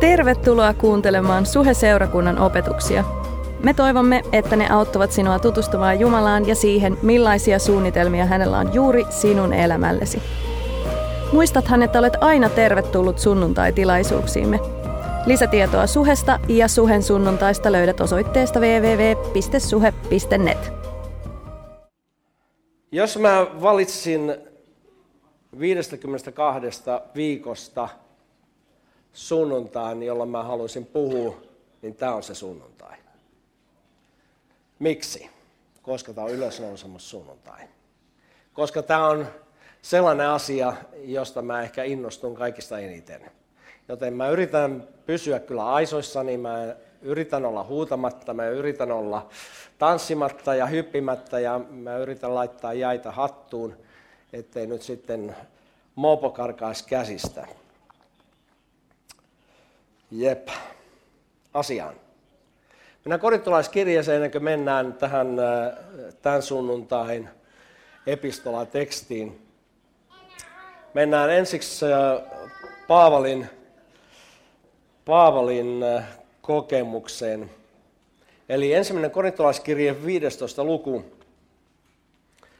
Tervetuloa kuuntelemaan Suhe-seurakunnan opetuksia. Me toivomme, että ne auttavat sinua tutustumaan Jumalaan ja siihen, millaisia suunnitelmia hänellä on juuri sinun elämällesi. Muistathan, että olet aina tervetullut sunnuntai-tilaisuuksiimme. Lisätietoa Suhesta ja Suhen sunnuntaista löydät osoitteesta www.suhe.net. Jos mä valitsin 52 viikosta sunnuntaan, jolla mä haluaisin puhua, niin tämä on se sunnuntai. Miksi? Koska tämä on ylösnousemus sunnuntai. Koska tämä on sellainen asia, josta mä ehkä innostun kaikista eniten. Joten mä yritän pysyä kyllä aisoissani, mä yritän olla huutamatta, mä yritän olla tanssimatta ja hyppimättä ja mä yritän laittaa jäitä hattuun, ettei nyt sitten mopo karkaisi käsistä. Jep, asiaan. Mennään korintolaiskirjeeseen ennen kuin mennään tähän äh, tämän sunnuntain epistolatekstiin. Mennään ensiksi äh, Paavalin, Paavalin äh, kokemukseen. Eli ensimmäinen korintolaiskirje 15. luku.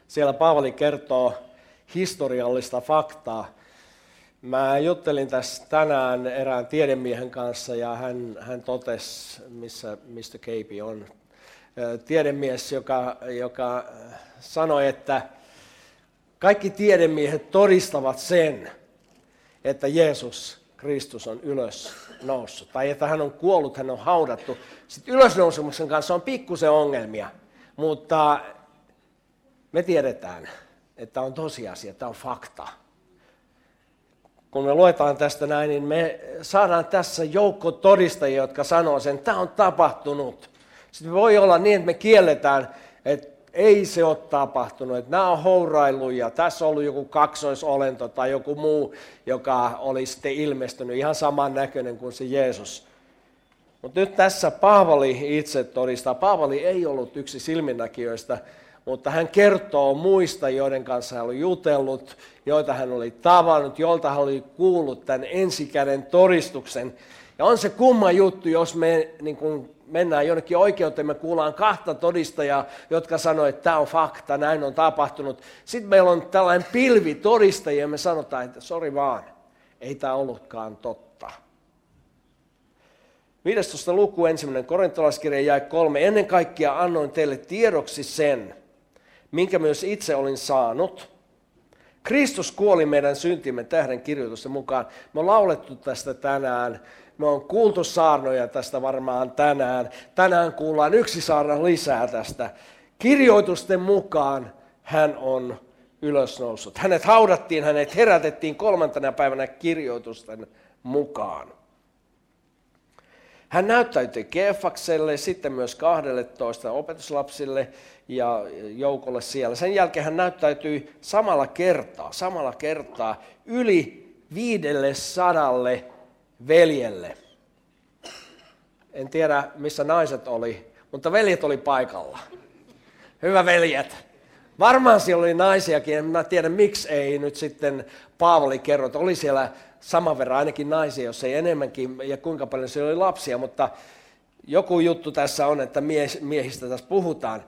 Siellä Paavali kertoo historiallista faktaa Mä juttelin tässä tänään erään tiedemiehen kanssa ja hän, hän totesi, missä Mr. Keipi on. Tiedemies, joka, joka sanoi, että kaikki tiedemiehet todistavat sen, että Jeesus Kristus on ylös noussut. Tai että hän on kuollut, hän on haudattu. Sitten ylösnousemuksen kanssa on pikkusen ongelmia, mutta me tiedetään, että on tosiasia, että on fakta kun me luetaan tästä näin, niin me saadaan tässä joukko todistajia, jotka sanoo sen, että tämä on tapahtunut. Sitten voi olla niin, että me kielletään, että ei se ole tapahtunut, että nämä on hourailu ja tässä on ollut joku kaksoisolento tai joku muu, joka oli sitten ilmestynyt ihan saman näköinen kuin se Jeesus. Mutta nyt tässä Paavali itse todistaa. Paavali ei ollut yksi silminnäkijöistä, mutta hän kertoo muista, joiden kanssa hän oli jutellut, joita hän oli tavannut, joilta hän oli kuullut tämän ensikäden todistuksen. Ja on se kumma juttu, jos me niin kun mennään jonnekin oikeuteen, me kuullaan kahta todistajaa, jotka sanoo, että tämä on fakta, näin on tapahtunut. Sitten meillä on tällainen pilvi todistajia ja me sanotaan, että sori vaan, ei tämä ollutkaan totta. 15. luku, ensimmäinen korintolaiskirja jäi kolme. Ennen kaikkea annoin teille tiedoksi sen, minkä myös itse olin saanut. Kristus kuoli meidän syntimme tähden kirjoitusten mukaan. Me on laulettu tästä tänään. Me on kuultu saarnoja tästä varmaan tänään. Tänään kuullaan yksi saarna lisää tästä. Kirjoitusten mukaan hän on ylösnoussut. Hänet haudattiin, hänet herätettiin kolmantena päivänä kirjoitusten mukaan. Hän näyttäytyi Kefakselle, sitten myös 12 opetuslapsille ja joukolle siellä. Sen jälkeen hän näyttäytyi samalla kertaa, samalla kertaa yli viidelle sadalle veljelle. En tiedä, missä naiset oli, mutta veljet oli paikalla. Hyvä veljet. Varmaan siellä oli naisiakin, en tiedä miksi ei nyt sitten Paavali kerro, että oli siellä saman verran ainakin naisia, jos ei enemmänkin, ja kuinka paljon siellä oli lapsia, mutta joku juttu tässä on, että miehistä tässä puhutaan.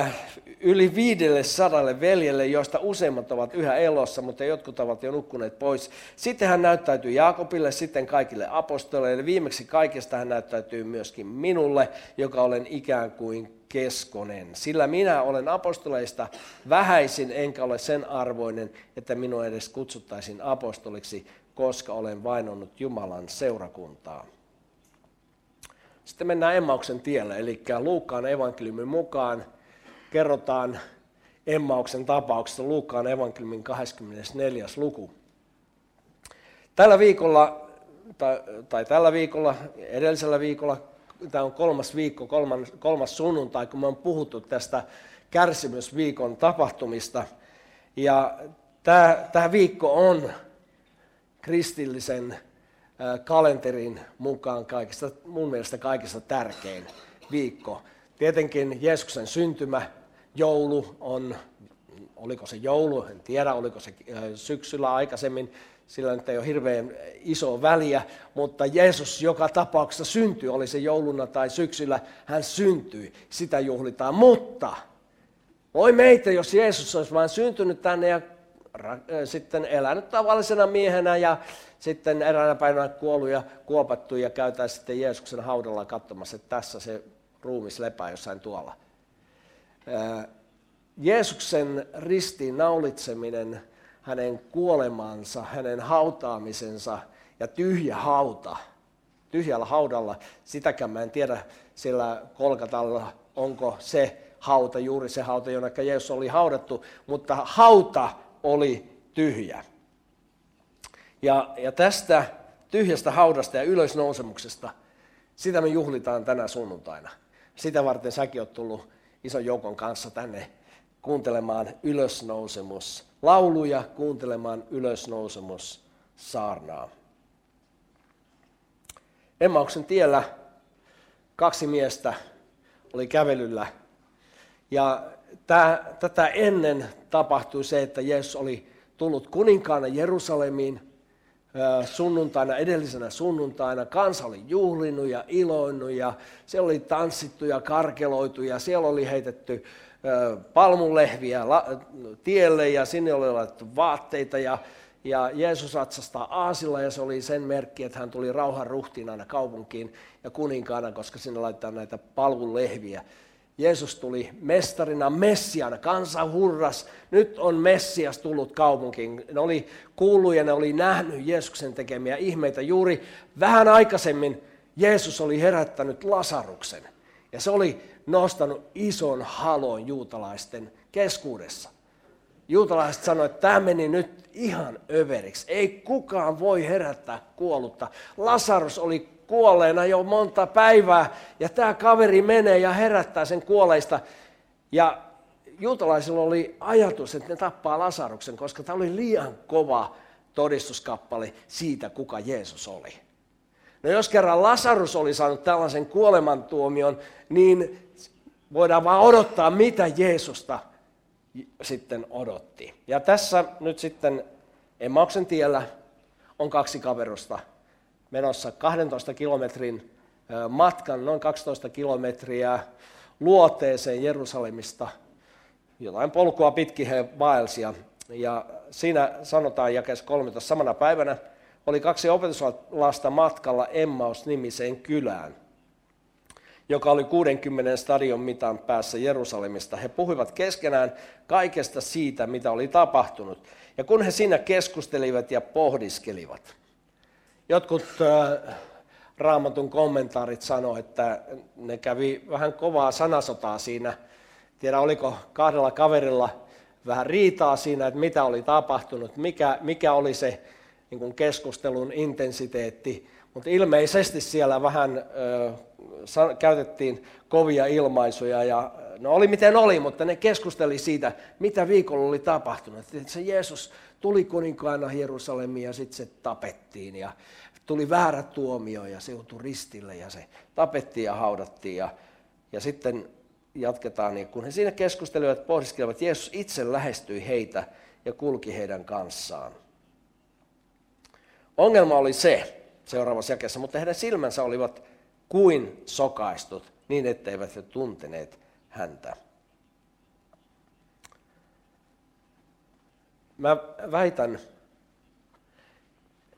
Äh, yli viidelle sadalle veljelle, joista useimmat ovat yhä elossa, mutta jotkut ovat jo nukkuneet pois. Sitten hän näyttäytyy Jaakobille, sitten kaikille apostoleille. Viimeksi kaikesta hän näyttäytyy myöskin minulle, joka olen ikään kuin keskonen. Sillä minä olen apostoleista vähäisin, enkä ole sen arvoinen, että minua edes kutsuttaisiin apostoliksi, koska olen vainonnut Jumalan seurakuntaa. Sitten mennään Emmauksen tielle, eli Luukkaan evankeliumin mukaan kerrotaan Emmauksen tapauksesta Luukkaan evankeliumin 24. luku. Tällä viikolla, tai, tai tällä viikolla, edellisellä viikolla, tämä on kolmas viikko, kolmas, kolmas sunnuntai, kun me on puhuttu tästä kärsimysviikon tapahtumista. Ja tämä, tämä viikko on kristillisen kalenterin mukaan kaikista, mun mielestä kaikista tärkein viikko. Tietenkin Jeesuksen syntymä, joulu on oliko se joulu, en tiedä, oliko se syksyllä aikaisemmin, sillä nyt ei ole hirveän iso väliä, mutta Jeesus joka tapauksessa syntyi, oli se jouluna tai syksyllä, hän syntyi, sitä juhlitaan. Mutta voi meitä, jos Jeesus olisi vain syntynyt tänne ja sitten elänyt tavallisena miehenä ja sitten eräänä päivänä kuollut ja kuopattu ja käytään sitten Jeesuksen haudalla katsomassa, että tässä se ruumis lepää jossain tuolla. Jeesuksen ristiin naulitseminen, hänen kuolemansa, hänen hautaamisensa ja tyhjä hauta, tyhjällä haudalla, sitäkään mä en tiedä sillä kolkatalla, onko se hauta, juuri se hauta, jonka Jeesus oli haudattu, mutta hauta oli tyhjä. Ja, ja tästä tyhjästä haudasta ja ylösnousemuksesta, sitä me juhlitaan tänä sunnuntaina. Sitä varten säkin oot tullut ison joukon kanssa tänne kuuntelemaan ylösnousemus lauluja, kuuntelemaan ylösnousemus saarnaa. Emmauksen tiellä kaksi miestä oli kävelyllä ja tää, tätä ennen tapahtui se, että Jeesus oli tullut kuninkaana Jerusalemiin sunnuntaina, edellisenä sunnuntaina. Kansa oli juhlinut ja iloinnut ja siellä oli tanssittu ja karkeloitu ja siellä oli heitetty palmunlehviä tielle ja sinne oli laitettu vaatteita ja, ja Jeesus atsastaa aasilla ja se oli sen merkki, että hän tuli rauhan ruhtiinaana kaupunkiin ja kuninkaana, koska sinne laitetaan näitä palmunlehviä. Jeesus tuli mestarina, messiana, kansa hurras, nyt on Messias tullut kaupunkiin. Ne oli kuullut ja ne oli nähnyt Jeesuksen tekemiä ihmeitä. Juuri vähän aikaisemmin Jeesus oli herättänyt Lasaruksen ja se oli nostanut ison halon juutalaisten keskuudessa. Juutalaiset sanoivat, että tämä meni nyt ihan överiksi. Ei kukaan voi herättää kuollutta. Lasarus oli kuolleena jo monta päivää, ja tämä kaveri menee ja herättää sen kuolleista. Ja juutalaisilla oli ajatus, että ne tappaa Lasaruksen, koska tämä oli liian kova todistuskappale siitä, kuka Jeesus oli. No jos kerran Lasarus oli saanut tällaisen kuolemantuomion, niin voidaan vaan odottaa, mitä Jeesusta sitten odotti. Ja tässä nyt sitten Emmauksen tiellä on kaksi kaverusta menossa 12 kilometrin matkan, noin 12 kilometriä luoteeseen Jerusalemista. Jotain polkua pitkin he vaelsia. Ja siinä sanotaan jakes 13 samana päivänä oli kaksi opetuslasta matkalla Emmaus-nimiseen kylään, joka oli 60 stadion mitan päässä Jerusalemista. He puhuivat keskenään kaikesta siitä, mitä oli tapahtunut. Ja kun he siinä keskustelivat ja pohdiskelivat, Jotkut äh, raamatun kommentaarit sanoivat, että ne kävi vähän kovaa sanasotaa siinä. Tiedä, oliko kahdella kaverilla vähän riitaa siinä, että mitä oli tapahtunut, mikä, mikä oli se niin kuin keskustelun intensiteetti. Mutta ilmeisesti siellä vähän käytettiin kovia ilmaisuja ja no oli miten oli, mutta ne keskusteli siitä, mitä viikolla oli tapahtunut. Että se Jeesus tuli kuninkaana Jerusalemiin ja sitten se tapettiin ja tuli väärä tuomio ja se joutui ristille ja se tapettiin ja haudattiin ja, ja sitten jatketaan, niin kun he siinä keskustelivat, pohdiskelevat, Jeesus itse lähestyi heitä ja kulki heidän kanssaan. Ongelma oli se, seuraavassa jakeessa, mutta heidän silmänsä olivat kuin sokaistut, niin etteivät he tunteneet häntä. Mä väitän,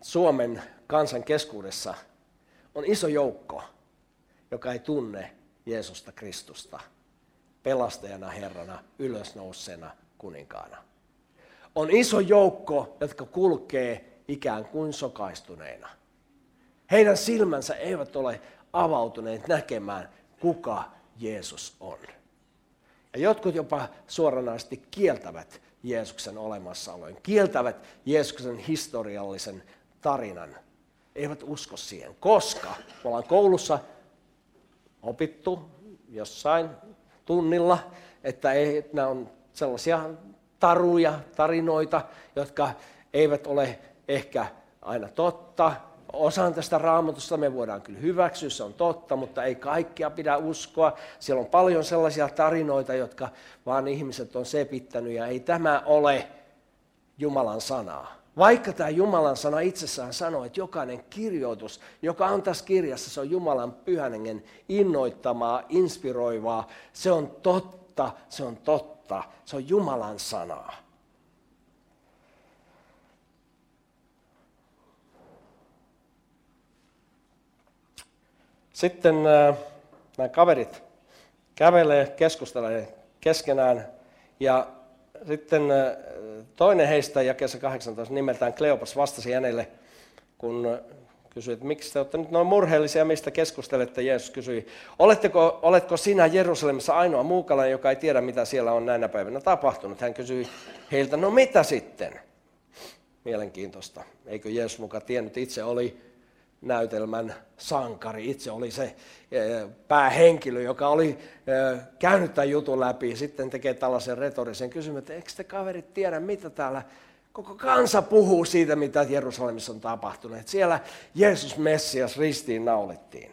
Suomen kansan keskuudessa on iso joukko, joka ei tunne Jeesusta Kristusta pelastajana, Herrana, ylösnouseena kuninkaana. On iso joukko, jotka kulkee ikään kuin sokaistuneina. Heidän silmänsä eivät ole avautuneet näkemään, kuka Jeesus on. Ja jotkut jopa suoranaisesti kieltävät Jeesuksen olemassaoloin, kieltävät Jeesuksen historiallisen tarinan. Eivät usko siihen, koska me ollaan koulussa opittu jossain tunnilla, että ei, nämä on sellaisia taruja, tarinoita, jotka eivät ole ehkä aina totta, osan tästä raamatusta me voidaan kyllä hyväksyä, se on totta, mutta ei kaikkia pidä uskoa. Siellä on paljon sellaisia tarinoita, jotka vaan ihmiset on sepittänyt ja ei tämä ole Jumalan sanaa. Vaikka tämä Jumalan sana itsessään sanoo, että jokainen kirjoitus, joka on tässä kirjassa, se on Jumalan pyhänengen innoittamaa, inspiroivaa, se on totta, se on totta, se on Jumalan sanaa. Sitten äh, nämä kaverit kävelee, keskustelee keskenään ja sitten äh, toinen heistä jakeessa 18 nimeltään Kleopas vastasi hänelle, kun kysyi, että miksi te olette nyt noin murheellisia, mistä keskustelette. Jeesus kysyi, Oletteko, oletko sinä Jerusalemissa ainoa muukalainen, joka ei tiedä, mitä siellä on näinä päivinä tapahtunut? Hän kysyi heiltä, no mitä sitten? Mielenkiintoista. Eikö Jeesus muka tiennyt, itse oli näytelmän sankari. Itse oli se eh, päähenkilö, joka oli eh, käynyt tämän jutun läpi. Sitten tekee tällaisen retorisen kysymyksen, että eikö te kaverit tiedä, mitä täällä koko kansa puhuu siitä, mitä Jerusalemissa on tapahtunut. Että siellä Jeesus Messias ristiin naulittiin.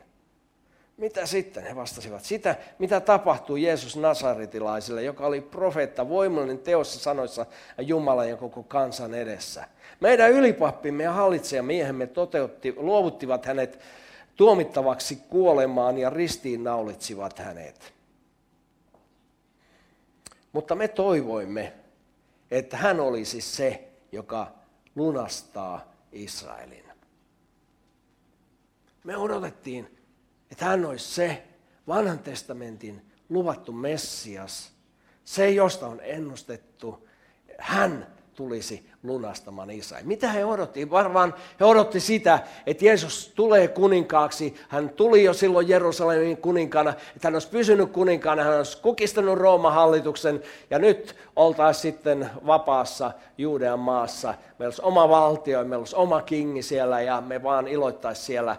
Mitä sitten? He vastasivat sitä, mitä tapahtui Jeesus Nasaretilaisille, joka oli profeetta, voimallinen teossa sanoissa Jumalan ja koko kansan edessä. Meidän ylipappimme ja hallitsijamiehemme toteutti, luovuttivat hänet tuomittavaksi kuolemaan ja ristiin naulitsivat hänet. Mutta me toivoimme, että hän olisi se, joka lunastaa Israelin. Me odotettiin, että hän olisi se vanhan testamentin luvattu Messias, se josta on ennustettu. Hän tulisi lunastamaan Israel. Mitä he odotti? Varmaan he odotti sitä, että Jeesus tulee kuninkaaksi. Hän tuli jo silloin Jerusalemin kuninkaana, että hän olisi pysynyt kuninkaana, hän olisi kukistanut Rooman hallituksen ja nyt oltaisiin sitten vapaassa Juudean maassa. Meillä olisi oma valtio, meillä olisi oma kingi siellä ja me vaan iloittaisi siellä.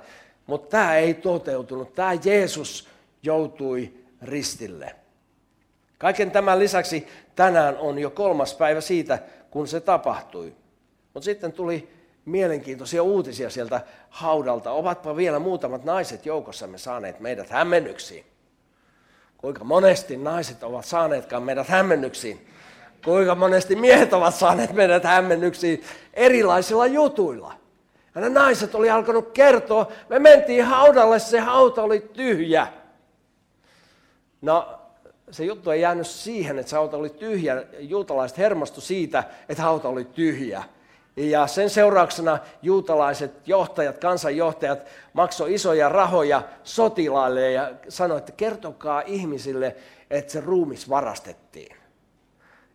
Mutta tämä ei toteutunut. Tämä Jeesus joutui ristille. Kaiken tämän lisäksi tänään on jo kolmas päivä siitä, kun se tapahtui. Mutta sitten tuli mielenkiintoisia uutisia sieltä haudalta. Ovatpa vielä muutamat naiset joukossamme saaneet meidät hämmennyksiin. Kuinka monesti naiset ovat saaneetkaan meidät hämmennyksiin. Kuinka monesti miehet ovat saaneet meidät hämmennyksiin erilaisilla jutuilla. Ja ne naiset oli alkanut kertoa, me mentiin haudalle, se hauta oli tyhjä. No, se juttu ei jäänyt siihen, että se hauta oli tyhjä. Juutalaiset hermostu siitä, että hauta oli tyhjä. Ja sen seurauksena juutalaiset johtajat, kansanjohtajat maksoi isoja rahoja sotilaille ja sanoi, että kertokaa ihmisille, että se ruumis varastettiin.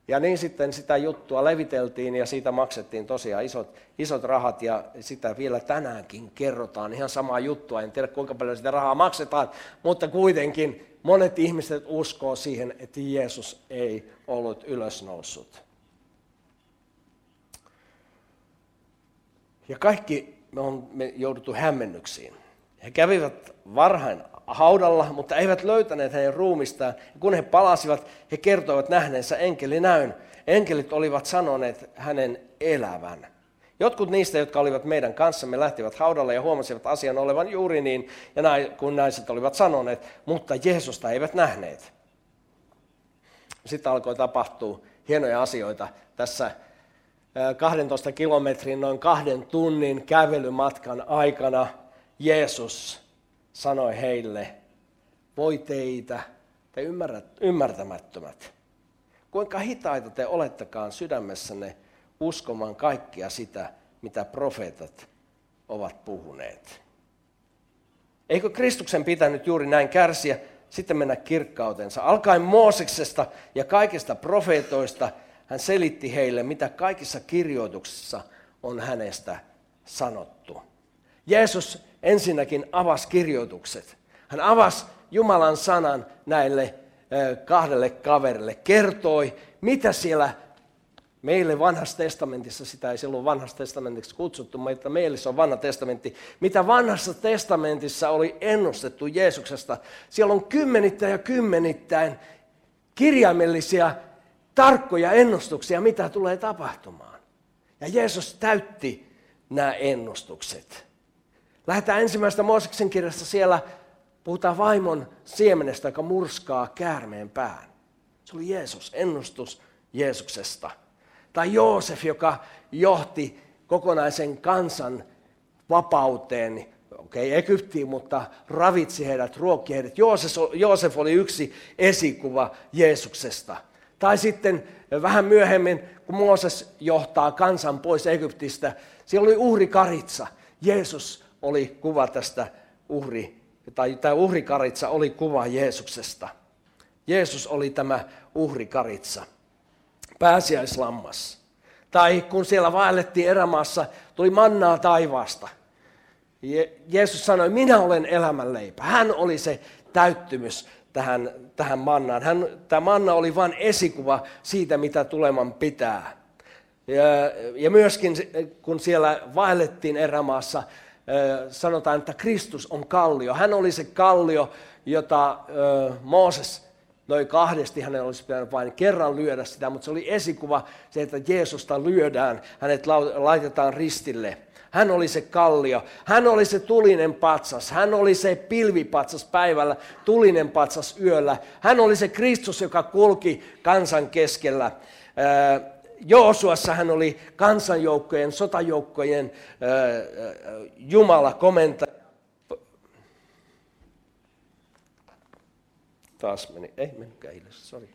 Ja niin sitten sitä juttua leviteltiin ja siitä maksettiin tosiaan isot, isot rahat ja sitä vielä tänäänkin kerrotaan. Ihan samaa juttua, en tiedä kuinka paljon sitä rahaa maksetaan, mutta kuitenkin monet ihmiset uskoo siihen, että Jeesus ei ollut ylösnoussut. Ja kaikki me on me jouduttu hämmennyksiin. He kävivät varhain haudalla, mutta eivät löytäneet hänen ruumistaan. Kun he palasivat, he kertoivat nähneensä enkelinäyn. Enkelit olivat sanoneet hänen elävän. Jotkut niistä, jotka olivat meidän kanssamme, lähtivät haudalle ja huomasivat asian olevan juuri niin, ja kun naiset olivat sanoneet, mutta Jeesusta eivät nähneet. Sitten alkoi tapahtua hienoja asioita tässä 12 kilometrin, noin kahden tunnin kävelymatkan aikana Jeesus sanoi heille, voi teitä, te ymmärrät, ymmärtämättömät. Kuinka hitaita te olettekaan sydämessänne uskomaan kaikkia sitä, mitä profeetat ovat puhuneet. Eikö Kristuksen pitänyt juuri näin kärsiä, sitten mennä kirkkautensa? Alkaen Mooseksesta ja kaikista profeetoista hän selitti heille, mitä kaikissa kirjoituksissa on hänestä sanottu. Jeesus ensinnäkin avasi kirjoitukset. Hän avasi Jumalan sanan näille kahdelle kaverille, kertoi, mitä siellä meille vanhassa testamentissa, sitä ei silloin vanhassa testamentiksi kutsuttu, mutta meille se on vanha testamentti, mitä vanhassa testamentissa oli ennustettu Jeesuksesta. Siellä on kymmenittäin ja kymmenittäin kirjaimellisia tarkkoja ennustuksia, mitä tulee tapahtumaan. Ja Jeesus täytti nämä ennustukset. Lähdetään ensimmäistä Mooseksen kirjasta siellä, puhutaan vaimon siemenestä, joka murskaa käärmeen pään. Se oli Jeesus, ennustus Jeesuksesta. Tai Joosef, joka johti kokonaisen kansan vapauteen, okei okay, Egyptiin, mutta ravitsi heidät, ruokki heidät. Joosef, Joosef oli yksi esikuva Jeesuksesta. Tai sitten vähän myöhemmin, kun Mooses johtaa kansan pois Egyptistä, siellä oli uhrikaritsa. Jeesus oli kuva tästä uhri, tai tämä uhrikaritsa oli kuva Jeesuksesta. Jeesus oli tämä uhrikaritsa, pääsiäislammas. Tai kun siellä vaellettiin erämaassa, tuli mannaa taivaasta. Jeesus sanoi, minä olen elämänleipä. Hän oli se täyttymys tähän, tähän mannaan. Hän, tämä manna oli vain esikuva siitä, mitä tuleman pitää. Ja, ja myöskin kun siellä vaellettiin erämaassa, sanotaan, että Kristus on kallio. Hän oli se kallio, jota Mooses noin kahdesti hänen olisi pitänyt vain kerran lyödä sitä, mutta se oli esikuva se, että Jeesusta lyödään, hänet laitetaan ristille. Hän oli se kallio, hän oli se tulinen patsas, hän oli se pilvipatsas päivällä, tulinen patsas yöllä. Hän oli se Kristus, joka kulki kansan keskellä. Joosuassa hän oli kansanjoukkojen, sotajoukkojen Jumala komentaja. Taas meni, ei mennytkään hiljaisesti, sori.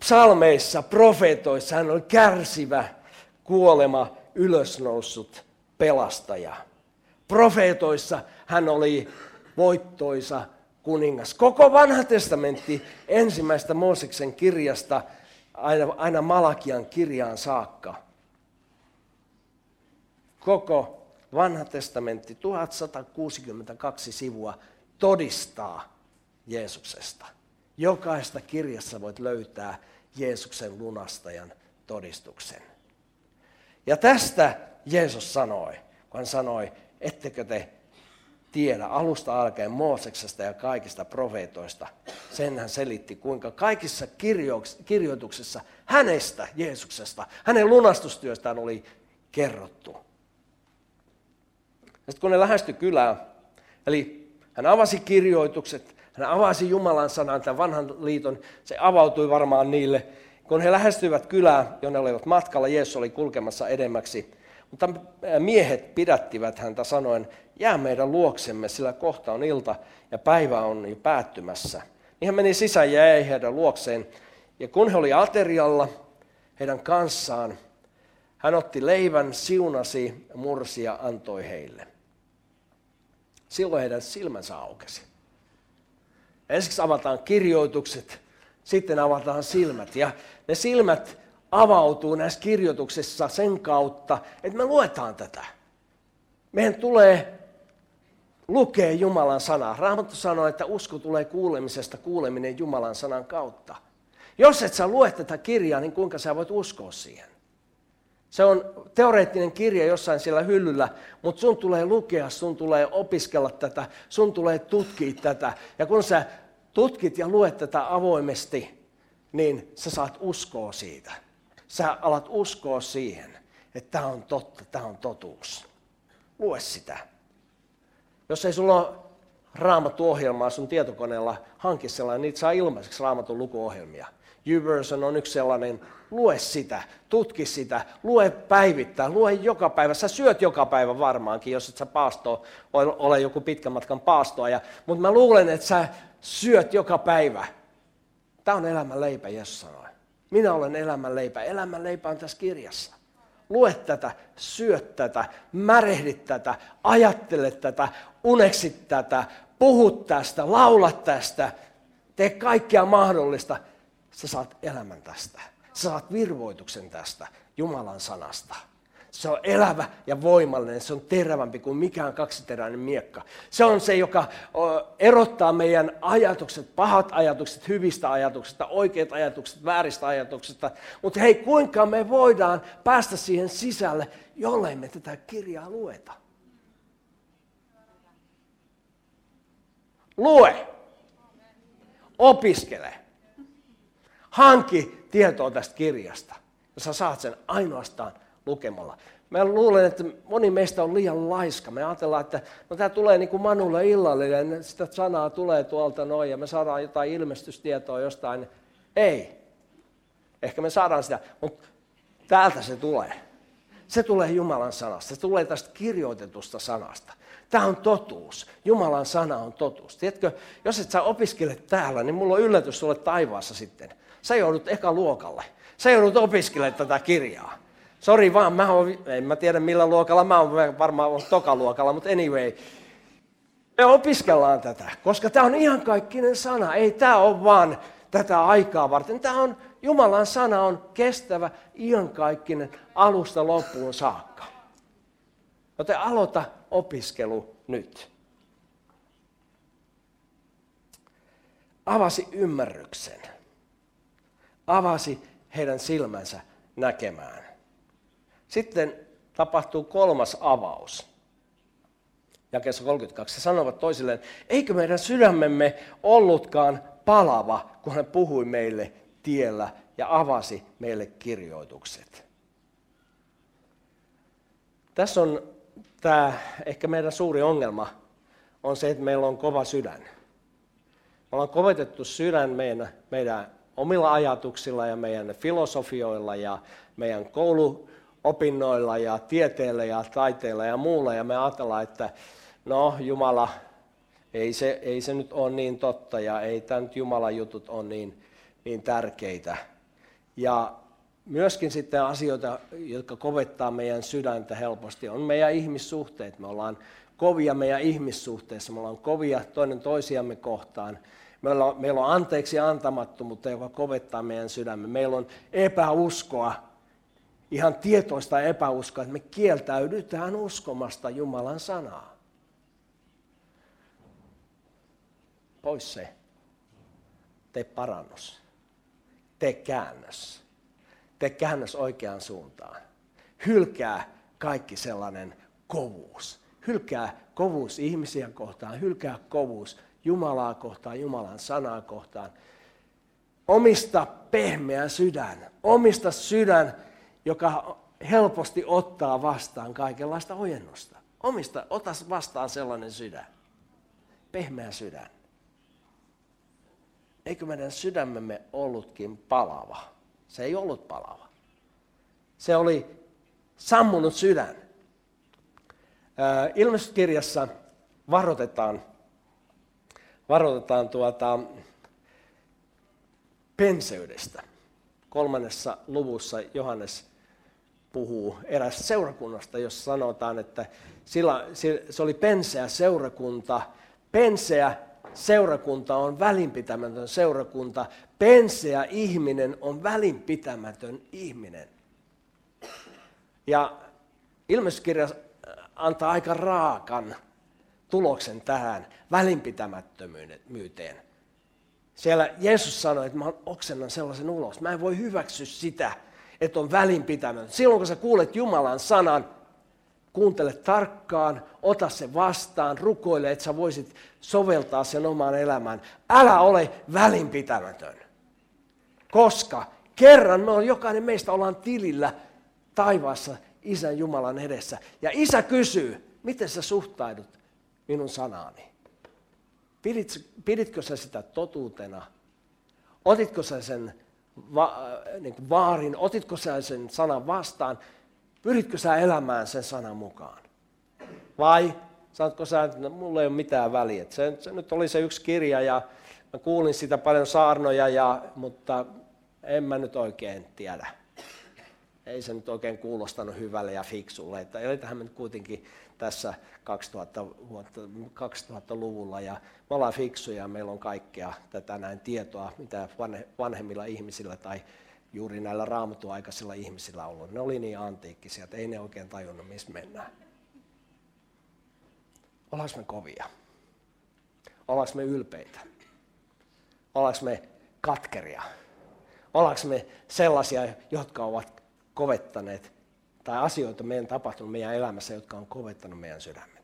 Psalmeissa, profeetoissa hän oli kärsivä, kuolema, ylösnoussut pelastaja. Profeetoissa hän oli voittoisa kuningas. Koko vanha testamentti ensimmäistä Mooseksen kirjasta aina, aina Malakian kirjaan saakka. Koko vanha testamentti, 1162 sivua, todistaa Jeesuksesta. Jokaista kirjassa voit löytää Jeesuksen lunastajan todistuksen. Ja tästä Jeesus sanoi, kun hän sanoi, ettekö te tiedä alusta alkaen Mooseksesta ja kaikista profeetoista. Sen hän selitti, kuinka kaikissa kirjoituksissa hänestä, Jeesuksesta, hänen lunastustyöstään oli kerrottu. Ja sitten kun ne lähestyi kylään, eli hän avasi kirjoitukset, hän avasi Jumalan sanan, tämän vanhan liiton, se avautui varmaan niille. Kun he lähestyivät kylää, jonne olivat matkalla, Jeesus oli kulkemassa edemmäksi. Mutta miehet pidättivät häntä sanoen, jää meidän luoksemme, sillä kohta on ilta ja päivä on jo päättymässä. Niin hän meni sisään ja jäi heidän luokseen. Ja kun he oli aterialla heidän kanssaan, hän otti leivän, siunasi, mursi ja antoi heille. Silloin heidän silmänsä aukesi. Ensiksi avataan kirjoitukset, sitten avataan silmät. Ja ne silmät avautuu näissä kirjoituksissa sen kautta, että me luetaan tätä. Meidän tulee lukea Jumalan sanaa. Raamattu sanoo, että usko tulee kuulemisesta, kuuleminen Jumalan sanan kautta. Jos et sä lue tätä kirjaa, niin kuinka sä voit uskoa siihen? Se on teoreettinen kirja jossain siellä hyllyllä, mutta sun tulee lukea, sun tulee opiskella tätä, sun tulee tutkia tätä. Ja kun sä tutkit ja luet tätä avoimesti, niin sä saat uskoa siitä. Sä alat uskoa siihen, että tämä on totta, tämä on totuus. Lue sitä. Jos ei sulla ole raamattuohjelmaa sun tietokoneella, hanki sellainen, niitä saa ilmaiseksi raamatun lukuohjelmia. YouVersion on yksi sellainen, lue sitä, tutki sitä, lue päivittäin, lue joka päivä. Sä syöt joka päivä varmaankin, jos et sä paasto, ole joku pitkän matkan paastoa. Mutta mä luulen, että sä syöt joka päivä. Tämä on elämän leipä, Jeesus sanoi. Minä olen elämän leipä. Elämän leipä on tässä kirjassa. Lue tätä, syöt tätä, märehdit tätä, ajattele tätä, uneksit tätä, puhut tästä, laulat tästä, tee kaikkea mahdollista. Sä saat elämän tästä. Sä saat virvoituksen tästä Jumalan sanasta. Se on elävä ja voimallinen, se on terävämpi kuin mikään kaksiteräinen miekka. Se on se, joka erottaa meidän ajatukset, pahat ajatukset, hyvistä ajatuksista, oikeat ajatukset, vääristä ajatuksista. Mutta hei, kuinka me voidaan päästä siihen sisälle, jollei me tätä kirjaa lueta? Lue. Opiskele. Hanki tietoa tästä kirjasta. Ja sä saat sen ainoastaan lukemalla. Mä luulen, että moni meistä on liian laiska. Me ajatellaan, että no tämä tulee niin kuin Manulle illallinen, sitä sanaa tulee tuolta noin ja me saadaan jotain ilmestystietoa jostain. Ei. Ehkä me saadaan sitä, mutta täältä se tulee. Se tulee Jumalan sanasta, se tulee tästä kirjoitetusta sanasta. Tämä on totuus. Jumalan sana on totuus. Tiedätkö, jos et sä opiskele täällä, niin mulla on yllätys sulle taivaassa sitten. Sä joudut eka luokalle. Sä joudut opiskelemaan tätä kirjaa. Sori vaan, mä oon, en mä tiedä millä luokalla, mä oon varmaan toka tokaluokalla, mutta anyway. Me opiskellaan tätä, koska tämä on ihan kaikkinen sana. Ei tämä ole vaan tätä aikaa varten. Tämä on, Jumalan sana on kestävä, iankaikkinen, alusta loppuun saakka. Joten aloita opiskelu nyt. Avasi ymmärryksen. Avasi heidän silmänsä näkemään. Sitten tapahtuu kolmas avaus. Jakeessa 32 he sanovat toisilleen, eikö meidän sydämemme ollutkaan palava, kun hän puhui meille tiellä ja avasi meille kirjoitukset. Tässä on tämä ehkä meidän suuri ongelma on se, että meillä on kova sydän. Me ollaan kovetettu sydän meidän, meidän omilla ajatuksilla ja meidän filosofioilla ja meidän kouluopinnoilla ja tieteellä ja taiteella ja muulla. Ja me ajatellaan, että no Jumala, ei se, ei se nyt ole niin totta ja ei tämä nyt Jumalan jutut ole niin, niin tärkeitä. Ja myöskin sitten asioita, jotka kovettaa meidän sydäntä helposti, on meidän ihmissuhteet. Me ollaan kovia meidän ihmissuhteissa, me ollaan kovia toinen toisiamme kohtaan. Meillä on, meillä on anteeksi antamattomuutta, joka kovettaa meidän sydämme. Meillä on epäuskoa, ihan tietoista epäuskoa, että me kieltäydytään uskomasta Jumalan sanaa. Pois se. Tee parannus. Tee käännös tee käännös oikeaan suuntaan. Hylkää kaikki sellainen kovuus. Hylkää kovuus ihmisiä kohtaan, hylkää kovuus Jumalaa kohtaan, Jumalan sanaa kohtaan. Omista pehmeä sydän, omista sydän, joka helposti ottaa vastaan kaikenlaista ojennusta. Omista, ota vastaan sellainen sydän. Pehmeä sydän. Eikö meidän sydämemme ollutkin palava? Se ei ollut palava. Se oli sammunut sydän. Ilmestyskirjassa varoitetaan, varoitetaan tuota penseydestä. Kolmannessa luvussa Johannes puhuu erästä seurakunnasta, jossa sanotaan, että sillä, se oli penseä seurakunta. Penseä seurakunta on välinpitämätön seurakunta. Penseä ihminen on välinpitämätön ihminen. Ja ilmestyskirja antaa aika raakan tuloksen tähän välinpitämättömyyteen. Siellä Jeesus sanoi, että mä oksennan sellaisen ulos. Mä en voi hyväksyä sitä, että on välinpitämätön. Silloin kun sä kuulet Jumalan sanan, kuuntele tarkkaan, ota se vastaan, rukoile, että sä voisit soveltaa sen omaan elämään. Älä ole välinpitämätön. Koska kerran me on, jokainen meistä ollaan tilillä taivaassa Isän Jumalan edessä. Ja Isä kysyy, miten sä suhtaudut minun sanaani? Pidit, piditkö sä sitä totuutena? Otitko sä sen va, niin vaarin? Otitko sä sen sanan vastaan? Pyritkö sä elämään sen sanan mukaan? Vai saatko sä, että no, mulla ei ole mitään väliä. Se, se nyt oli se yksi kirja ja mä kuulin sitä paljon saarnoja, ja, mutta en mä nyt oikein tiedä. Ei se nyt oikein kuulostanut hyvälle ja fiksulle. Että eletään me nyt kuitenkin tässä 2000 vuotta, 2000-luvulla ja me ollaan fiksuja, meillä on kaikkea tätä näin tietoa, mitä vanhemmilla ihmisillä tai juuri näillä raamatuaikaisilla ihmisillä ollut. Ne oli niin antiikkisia, että ei ne oikein tajunnut, missä mennään. Ollaanko me kovia? Ollaanko me ylpeitä? Ollaanko me katkeria? Ollaanko me sellaisia, jotka ovat kovettaneet, tai asioita meidän tapahtunut meidän elämässä, jotka on kovettanut meidän sydämet?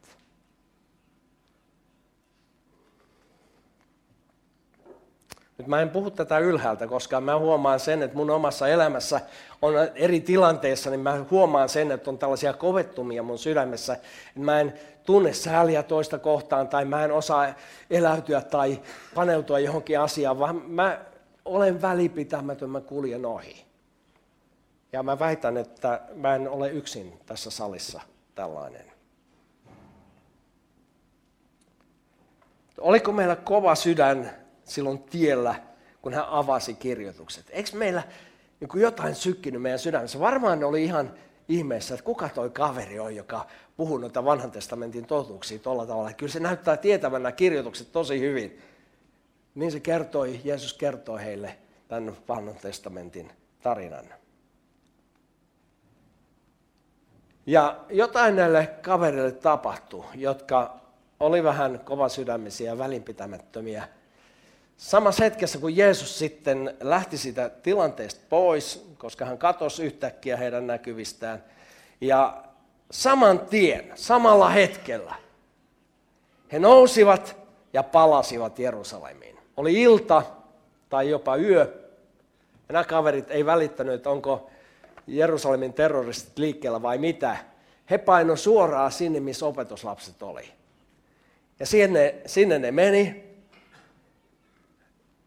Nyt mä en puhu tätä ylhäältä, koska mä huomaan sen, että mun omassa elämässä on eri tilanteissa, niin mä huomaan sen, että on tällaisia kovettumia mun sydämessä. Että mä en tunne sääliä toista kohtaan tai mä en osaa eläytyä tai paneutua johonkin asiaan, vaan mä olen välipitämätön, mä kuljen ohi. Ja mä väitän, että mä en ole yksin tässä salissa tällainen. Oliko meillä kova sydän silloin tiellä, kun hän avasi kirjoitukset? Eikö meillä niin jotain sykkinyt meidän sydämessä? Varmaan oli ihan ihmeessä, että kuka toi kaveri on, joka puhuu noita vanhan testamentin totuuksia tuolla tavalla. Kyllä se näyttää tietävän nämä kirjoitukset tosi hyvin. Niin se kertoi, Jeesus kertoi heille tämän vanhan testamentin tarinan. Ja jotain näille kavereille tapahtui, jotka oli vähän sydämisiä ja välinpitämättömiä. Samassa hetkessä, kun Jeesus sitten lähti siitä tilanteesta pois, koska hän katosi yhtäkkiä heidän näkyvistään, ja saman tien, samalla hetkellä, he nousivat ja palasivat Jerusalemiin. Oli ilta tai jopa yö, ja nämä kaverit ei välittänyt, onko Jerusalemin terroristit liikkeellä vai mitä. He paino suoraan sinne, missä opetuslapset oli. Ja sinne, sinne ne meni.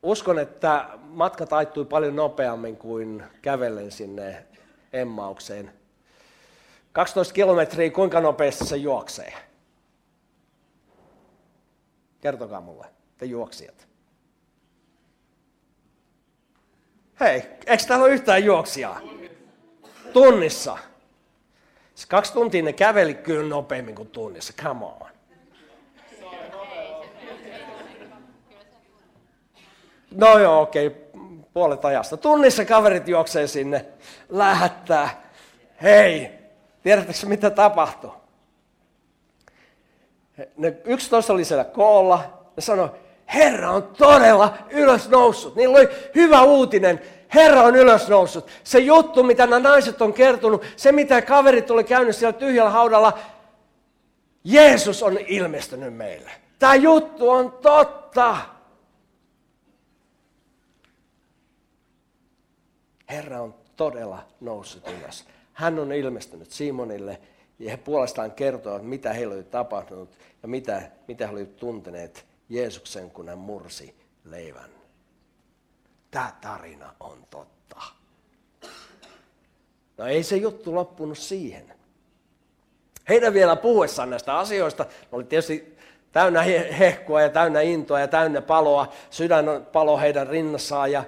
Uskon, että matka taittui paljon nopeammin kuin kävellen sinne Emmaukseen. 12 kilometriä, kuinka nopeasti se juoksee? Kertokaa mulle, te juoksijat. Hei, eikö täällä ole yhtään juoksijaa? Tunnissa. Se kaksi tuntia ne käveli kyllä nopeammin kuin tunnissa, come on. No joo, okei, okay. puolet ajasta. Tunnissa kaverit juoksee sinne, lähettää. Hei, tiedättekö mitä tapahtui? Ne 11 oli siellä koolla, ne sanoi, Herra on todella ylös noussut. Niillä oli hyvä uutinen. Herra on ylös noussut. Se juttu, mitä nämä naiset on kertonut, se mitä kaverit oli käynyt siellä tyhjällä haudalla, Jeesus on ilmestynyt meille. Tämä juttu on totta. Herra on todella noussut ylös. Hän on ilmestynyt Simonille ja he puolestaan kertovat, mitä heille oli tapahtunut ja mitä, mitä he olivat tunteneet Jeesuksen, kun hän mursi leivän. Tämä tarina on totta. No ei se juttu loppunut siihen. Heidän vielä puhuessaan näistä asioista, oli tietysti täynnä hehkua ja täynnä intoa ja täynnä paloa. Sydän palo heidän rinnassaan ja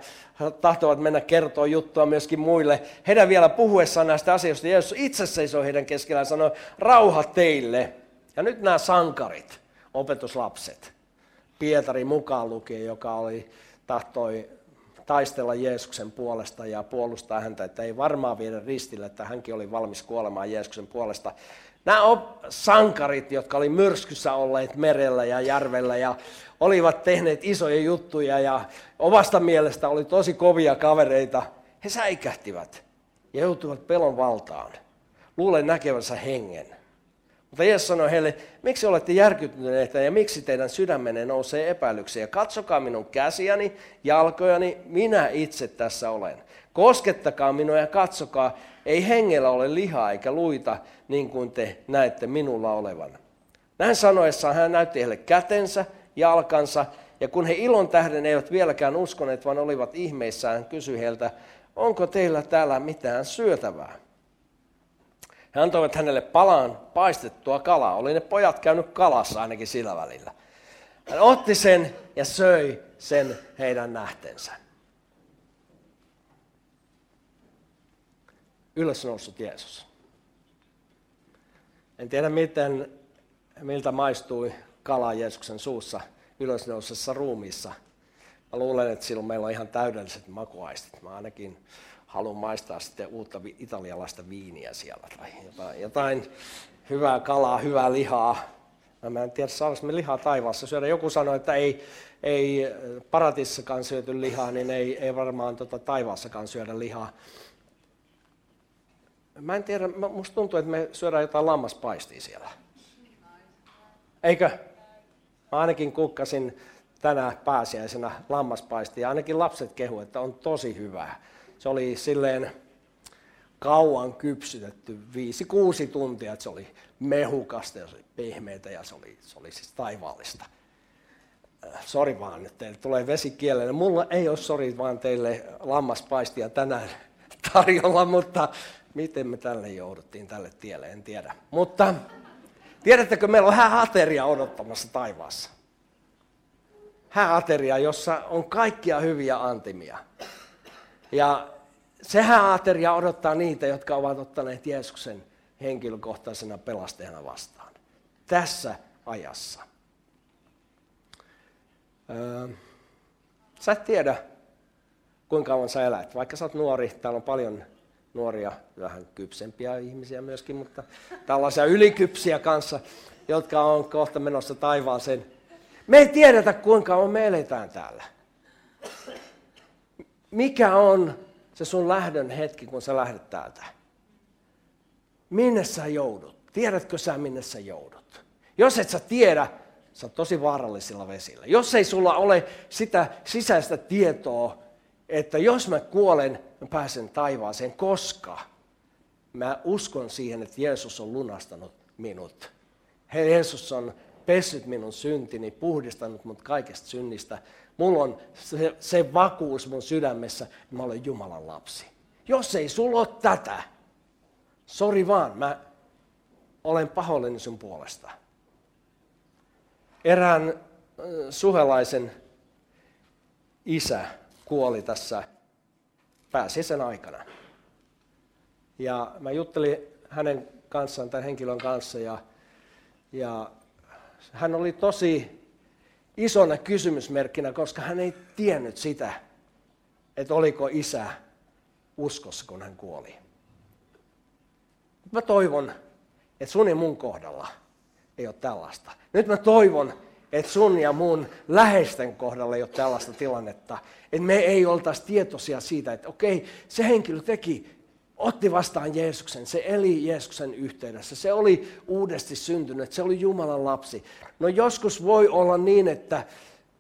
tahtovat mennä kertoa juttua myöskin muille. Heidän vielä puhuessaan näistä asioista, Jeesus itse seisoi heidän keskellään ja sanoi, rauha teille. Ja nyt nämä sankarit, opetuslapset, Pietari mukaan lukien, joka oli, tahtoi taistella Jeesuksen puolesta ja puolustaa häntä, että ei varmaan viedä ristille, että hänkin oli valmis kuolemaan Jeesuksen puolesta. Nämä sankarit, jotka oli myrskyssä olleet merellä ja järvellä ja olivat tehneet isoja juttuja ja omasta mielestä oli tosi kovia kavereita, he säikähtivät ja joutuivat pelon valtaan. Luulen näkevänsä hengen. Mutta Jeesus sanoi heille, miksi olette järkyttyneitä ja miksi teidän sydämenne nousee epäilyksiä? Katsokaa minun käsiäni, jalkojani, minä itse tässä olen. Koskettakaa minua ja katsokaa, ei hengellä ole lihaa eikä luita, niin kuin te näette minulla olevan. Näin sanoessaan hän näytti heille kätensä, jalkansa, ja kun he ilon tähden eivät vieläkään uskoneet, vaan olivat ihmeissään, kysyi heiltä, onko teillä täällä mitään syötävää? He antoivat hänelle palaan paistettua kalaa. Oli ne pojat käynyt kalassa ainakin sillä välillä. Hän otti sen ja söi sen heidän nähtensä. Ylösnoussut Jeesus. En tiedä miten, miltä maistui kala Jeesuksen suussa ylösnousessa ruumiissa. Mä luulen, että silloin meillä on ihan täydelliset makuaistit. Mä ainakin haluan maistaa sitten uutta italialaista viiniä siellä tai jotain, jotain hyvää kalaa, hyvää lihaa. Mä en tiedä, saadaanko me lihaa taivaassa syödä. Joku sanoi, että ei, ei paratissakaan syöty lihaa, niin ei, ei varmaan tota taivaassakaan syödä lihaa. Mä en tiedä, musta tuntuu, että me syödään jotain lammaspaistia siellä. Eikö? Mä ainakin kukkasin tänä pääsiäisenä lammaspaisti. Ja ainakin lapset kehu, että on tosi hyvää. Se oli silleen kauan kypsytetty, viisi, kuusi tuntia, että se oli mehukasta ja se oli pehmeitä ja se oli, se oli siis taivaallista. Äh, sori vaan, nyt teille tulee vesi kielelle. Mulla ei ole sori vaan teille lammaspaistia tänään tarjolla, mutta miten me tälle jouduttiin tälle tielle, en tiedä. Mutta tiedättekö, meillä on hääateria odottamassa taivaassa. Hääateria, jossa on kaikkia hyviä antimia. Ja se hääateria odottaa niitä, jotka ovat ottaneet Jeesuksen henkilökohtaisena pelastajana vastaan. Tässä ajassa. Öö, sä et tiedä, kuinka kauan sä elät. Vaikka sä oot nuori, täällä on paljon nuoria, vähän kypsempiä ihmisiä myöskin, mutta tällaisia ylikypsiä kanssa, jotka on kohta menossa taivaaseen. Me ei tiedetä, kuinka kauan me eletään täällä. Mikä on se sun lähdön hetki, kun sä lähdet täältä? Minne sä joudut? Tiedätkö sä, minne sä joudut? Jos et sä tiedä, sä oot tosi vaarallisilla vesillä. Jos ei sulla ole sitä sisäistä tietoa, että jos mä kuolen, mä pääsen taivaaseen, koska mä uskon siihen, että Jeesus on lunastanut minut. He, Jeesus on pessyt minun syntini, puhdistanut mut kaikesta synnistä. Mulla on se, se vakuus mun sydämessä, että mä olen Jumalan lapsi. Jos ei sulla ole tätä, sori vaan, mä olen pahoillani sun puolesta. Erään suhelaisen isä kuoli tässä pääsiäisen aikana. Ja mä juttelin hänen kanssaan, tämän henkilön kanssa, ja, ja hän oli tosi isona kysymysmerkkinä, koska hän ei tiennyt sitä, että oliko isä uskossa, kun hän kuoli. Mä toivon, että sun ja mun kohdalla ei ole tällaista. Nyt mä toivon, että sun ja mun läheisten kohdalla ei ole tällaista tilannetta. Että me ei oltaisi tietoisia siitä, että okei, se henkilö teki, otti vastaan Jeesuksen, se eli Jeesuksen yhteydessä, se oli uudesti syntynyt, se oli Jumalan lapsi. No joskus voi olla niin, että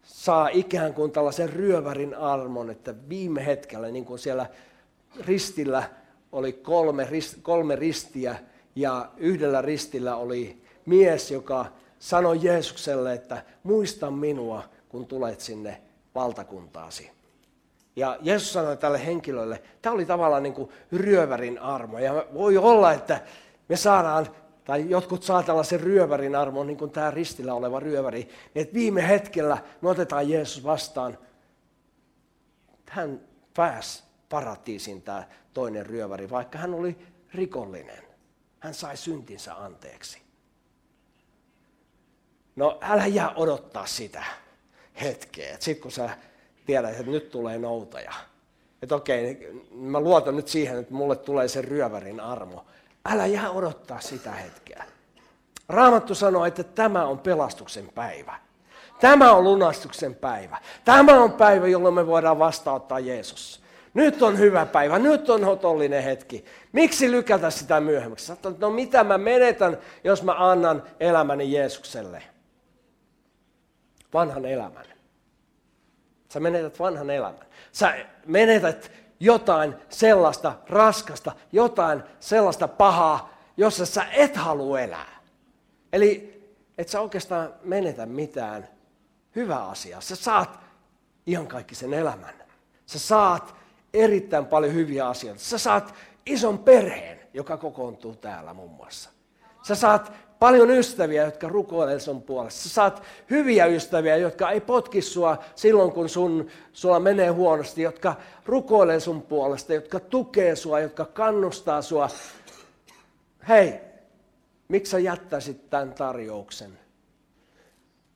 saa ikään kuin tällaisen ryövärin armon, että viime hetkellä, niin kuin siellä ristillä oli kolme, kolme ristiä, ja yhdellä ristillä oli mies, joka sanoi Jeesukselle, että muista minua, kun tulet sinne valtakuntaasi. Ja Jeesus sanoi tälle henkilölle, tämä oli tavallaan niin kuin ryövärin armo. Ja voi olla, että me saadaan, tai jotkut saa tällaisen ryövärin armon, niin kuin tämä ristillä oleva ryöväri, niin että viime hetkellä me otetaan Jeesus vastaan. Hän pääsi paratiisiin tämä toinen ryöväri, vaikka hän oli rikollinen. Hän sai syntinsä anteeksi. No älä jää odottaa sitä hetkeä. Sitten kun sä tiedät, että nyt tulee noutaja. Että okei, mä luotan nyt siihen, että mulle tulee se ryövärin armo. Älä jää odottaa sitä hetkeä. Raamattu sanoo, että tämä on pelastuksen päivä. Tämä on lunastuksen päivä. Tämä on päivä, jolloin me voidaan vastauttaa Jeesus. Nyt on hyvä päivä, nyt on hotollinen hetki. Miksi lykätä sitä myöhemmäksi? no mitä mä menetän, jos mä annan elämäni Jeesukselle? vanhan elämän. Sä menetät vanhan elämän. Sä menetät jotain sellaista raskasta, jotain sellaista pahaa, jossa sä et halua elää. Eli et sä oikeastaan menetä mitään hyvää asiaa. Sä saat ihan kaikki sen elämän. Sä saat erittäin paljon hyviä asioita. Sä saat ison perheen, joka kokoontuu täällä muun muassa. Sä saat paljon ystäviä, jotka rukoilee sun puolesta. Sä saat hyviä ystäviä, jotka ei potki sua silloin, kun sun, sulla menee huonosti, jotka rukoilee sun puolesta, jotka tukee sua, jotka kannustaa sua. Hei, miksi sä jättäisit tämän tarjouksen?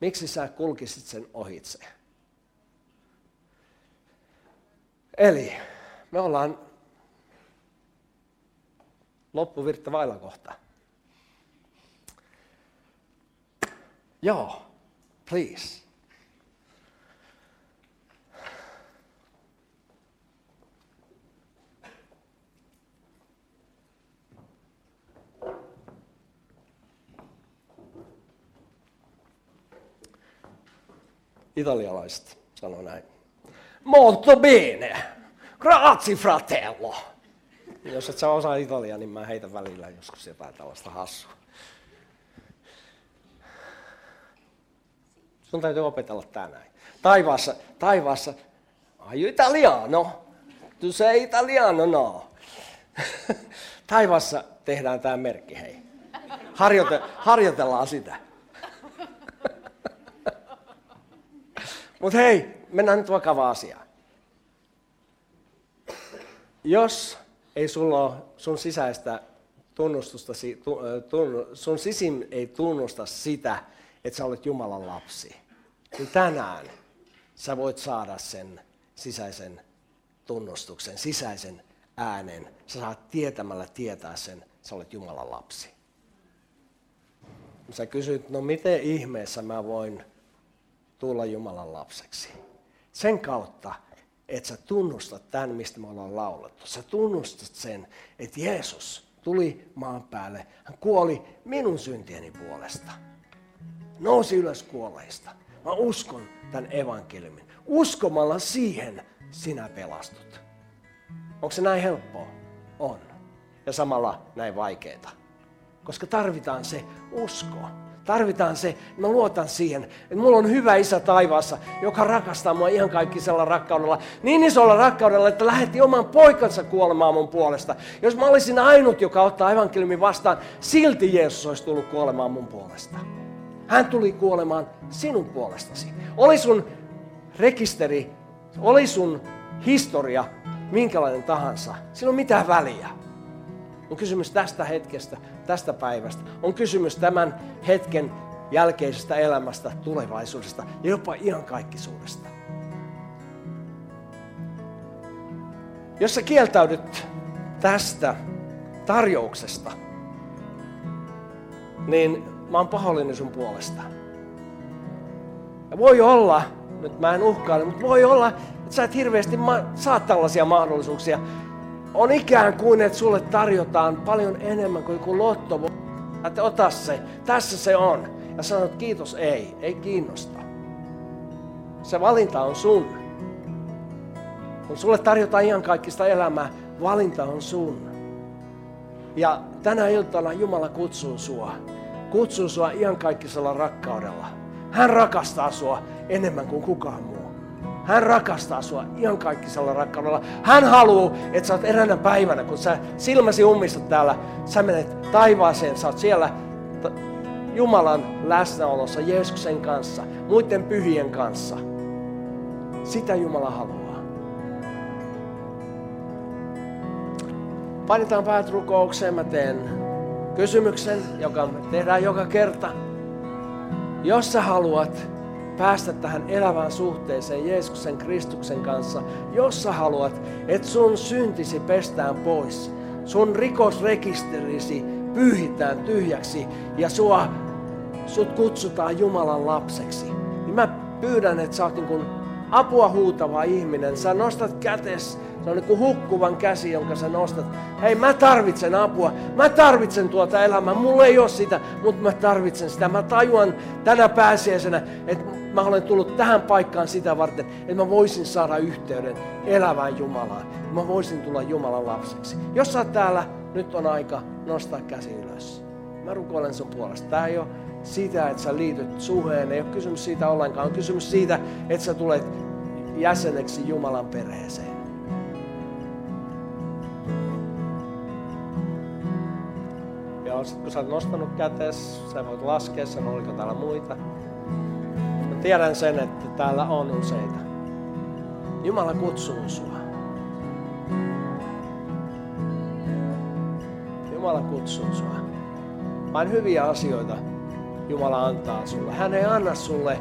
Miksi sä kulkisit sen ohitse? Eli me ollaan loppuvirta vailla kohtaa. Ja, please. Italialaiset sanoo näin. Molto bene. Grazie fratello. Jos et sä osaa italiaa, niin mä heitän välillä joskus jotain tällaista hassua. Sun täytyy opetella tää näin. Taivaassa, taivaassa, ai italiano, tu sei italiano, no. Taivaassa tehdään tämä merkki, hei. Harjoite, harjoitellaan sitä. Mutta hei, mennään nyt vakavaan asiaan. Jos ei sulla ole sun sisäistä tunnustusta, sun sisim ei tunnusta sitä, että sä olet Jumalan lapsi, niin tänään sä voit saada sen sisäisen tunnustuksen, sisäisen äänen. Sä saat tietämällä tietää sen, sä olet Jumalan lapsi. Sä kysyt, no miten ihmeessä mä voin tulla Jumalan lapseksi? Sen kautta, että sä tunnustat tämän, mistä me ollaan laulettu. Sä tunnustat sen, että Jeesus tuli maan päälle. Hän kuoli minun syntieni puolesta. Nousi ylös kuolleista. Mä uskon tämän evankeliumin. Uskomalla siihen sinä pelastut. Onko se näin helppoa? On. Ja samalla näin vaikeaa. Koska tarvitaan se usko. Tarvitaan se, mä luotan siihen, että mulla on hyvä isä taivaassa, joka rakastaa mua ihan kaikkisella rakkaudella. Niin isolla rakkaudella, että lähetti oman poikansa kuolemaan mun puolesta. Jos mä olisin ainut, joka ottaa evankeliumin vastaan, silti Jeesus olisi tullut kuolemaan mun puolesta. Hän tuli kuolemaan sinun puolestasi. Oli sun rekisteri, oli sun historia minkälainen tahansa. Sillä on mitään väliä. On kysymys tästä hetkestä, tästä päivästä. On kysymys tämän hetken jälkeisestä elämästä, tulevaisuudesta ja jopa ihan kaikkisuudesta. Jos sä kieltäydyt tästä tarjouksesta, niin mä oon pahoillinen sun puolesta. Ja voi olla, nyt mä en uhkaile, mutta voi olla, että sä et hirveästi ma- saa tällaisia mahdollisuuksia. On ikään kuin, että sulle tarjotaan paljon enemmän kuin joku lotto. Että ota se, tässä se on. Ja sanot kiitos, ei, ei kiinnosta. Se valinta on sun. Kun sulle tarjotaan ihan kaikista elämää, valinta on sun. Ja tänä iltana Jumala kutsuu sua. Kutsuu sua iankaikkisella rakkaudella. Hän rakastaa sua enemmän kuin kukaan muu. Hän rakastaa sua iankaikkisella rakkaudella. Hän haluaa, että sä oot eräänä päivänä, kun sä silmäsi ummistat täällä, sä menet taivaaseen, sä oot siellä Jumalan läsnäolossa Jeesuksen kanssa, muiden pyhien kanssa. Sitä Jumala haluaa. Painetaan päät rukoukseen. Mä teen kysymyksen, joka me tehdään joka kerta. Jos sä haluat päästä tähän elävään suhteeseen Jeesuksen Kristuksen kanssa, jos sä haluat, että sun syntisi pestään pois, sun rikosrekisterisi pyyhitään tyhjäksi ja sua, sut kutsutaan Jumalan lapseksi, niin mä pyydän, että sä oot niin kuin apua huutava ihminen. Sä nostat kätes se on niin kuin hukkuvan käsi, jonka sä nostat. Hei, mä tarvitsen apua. Mä tarvitsen tuota elämää. Mulla ei ole sitä, mutta mä tarvitsen sitä. Mä tajuan tänä pääsiäisenä, että mä olen tullut tähän paikkaan sitä varten, että mä voisin saada yhteyden elävään Jumalaan. Mä voisin tulla Jumalan lapseksi. Jos sä oot täällä, nyt on aika nostaa käsi ylös. Mä rukoilen sun puolesta. Tää ei ole siitä, että sä liityt suheen. Ei ole kysymys siitä ollenkaan. On kysymys siitä, että sä tulet jäseneksi Jumalan perheeseen. Sit kun sä oot nostanut kätes, sä voit laskea sen, oliko täällä muita. Mä tiedän sen, että täällä on useita. Jumala kutsuu sua. Jumala kutsuu sua. Vain hyviä asioita Jumala antaa sulle. Hän ei anna sulle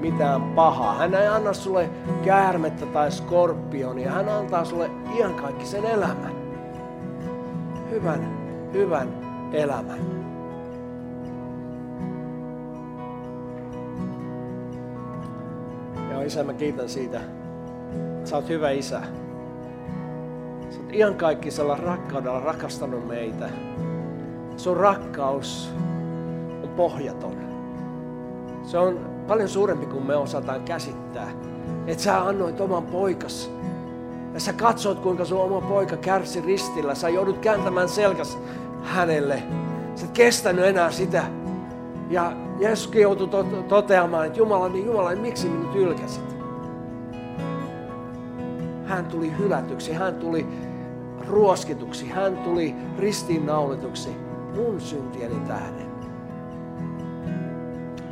mitään pahaa. Hän ei anna sulle käärmettä tai skorpionia. Hän antaa sulle iankaikkisen elämän. Hyvän, hyvän elämän. Ja isä, mä kiitän siitä, sä oot hyvä isä. Sä oot iankaikkisella rakkaudella rakastanut meitä. Sun rakkaus on pohjaton. Se on paljon suurempi kuin me osataan käsittää. Että sä annoit oman poikas. Ja sä katsoit, kuinka sun oma poika kärsi ristillä. Sä joudut kääntämään selkäs hänelle. Sä et kestänyt enää sitä. Ja Jeesuskin joutui to- toteamaan, että Jumala, niin Jumala, niin miksi minut ylkäsit? Hän tuli hylätyksi, hän tuli ruoskituksi, hän tuli ristiinnaulituksi mun syntieni tähden.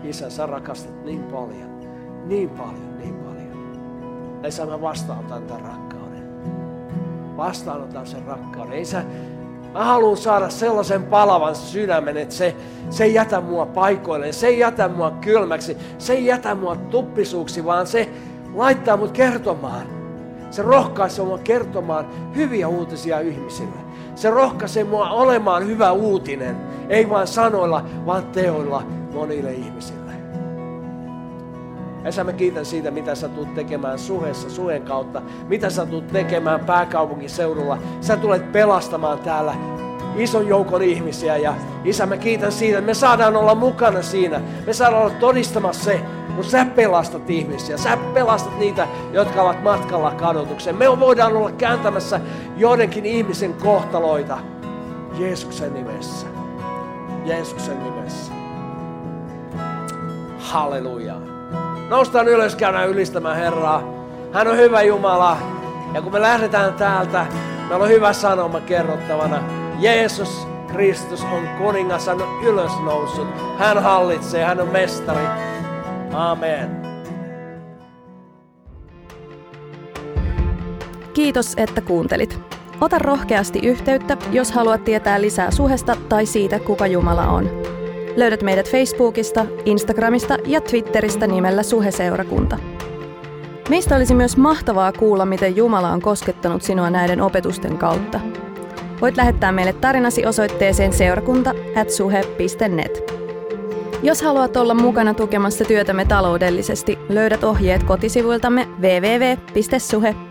Isä, sä rakastat niin paljon, niin paljon, niin paljon. Ei sä mä vastaanotan tämän rakkauden. Vastaanotan sen rakkauden. Ei sä, Mä haluan saada sellaisen palavan sydämen, että se, se ei jätä mua paikoilleen, se ei jätä mua kylmäksi, se ei jätä mua tuppisuuksi, vaan se laittaa mut kertomaan. Se rohkaisee mua kertomaan hyviä uutisia ihmisille. Se rohkaisee mua olemaan hyvä uutinen, ei vain sanoilla, vaan teoilla monille ihmisille. Esa, mä kiitän siitä, mitä sä tulet tekemään suhessa, suhen kautta. Mitä sä tulet tekemään pääkaupunkiseudulla. Sä tulet pelastamaan täällä ison joukon ihmisiä. Ja Isä, mä kiitän siitä, että me saadaan olla mukana siinä. Me saadaan olla todistamassa se, kun sä pelastat ihmisiä. Sä pelastat niitä, jotka ovat matkalla kadotukseen. Me voidaan olla kääntämässä joidenkin ihmisen kohtaloita Jeesuksen nimessä. Jeesuksen nimessä. Halleluja. Noustaan ylös, käydään ylistämään Herraa. Hän on hyvä Jumala. Ja kun me lähdetään täältä, meillä on hyvä sanoma kerrottavana. Jeesus Kristus on kuningas, hän on ylös noussut. Hän hallitsee, hän on mestari. Amen. Kiitos, että kuuntelit. Ota rohkeasti yhteyttä, jos haluat tietää lisää suhesta tai siitä, kuka Jumala on. Löydät meidät Facebookista, Instagramista ja Twitteristä nimellä Suheseurakunta. Meistä olisi myös mahtavaa kuulla, miten Jumala on koskettanut sinua näiden opetusten kautta. Voit lähettää meille tarinasi osoitteeseen seurakunta.suhe.net. Jos haluat olla mukana tukemassa työtämme taloudellisesti, löydät ohjeet kotisivuiltamme www.suhe.net.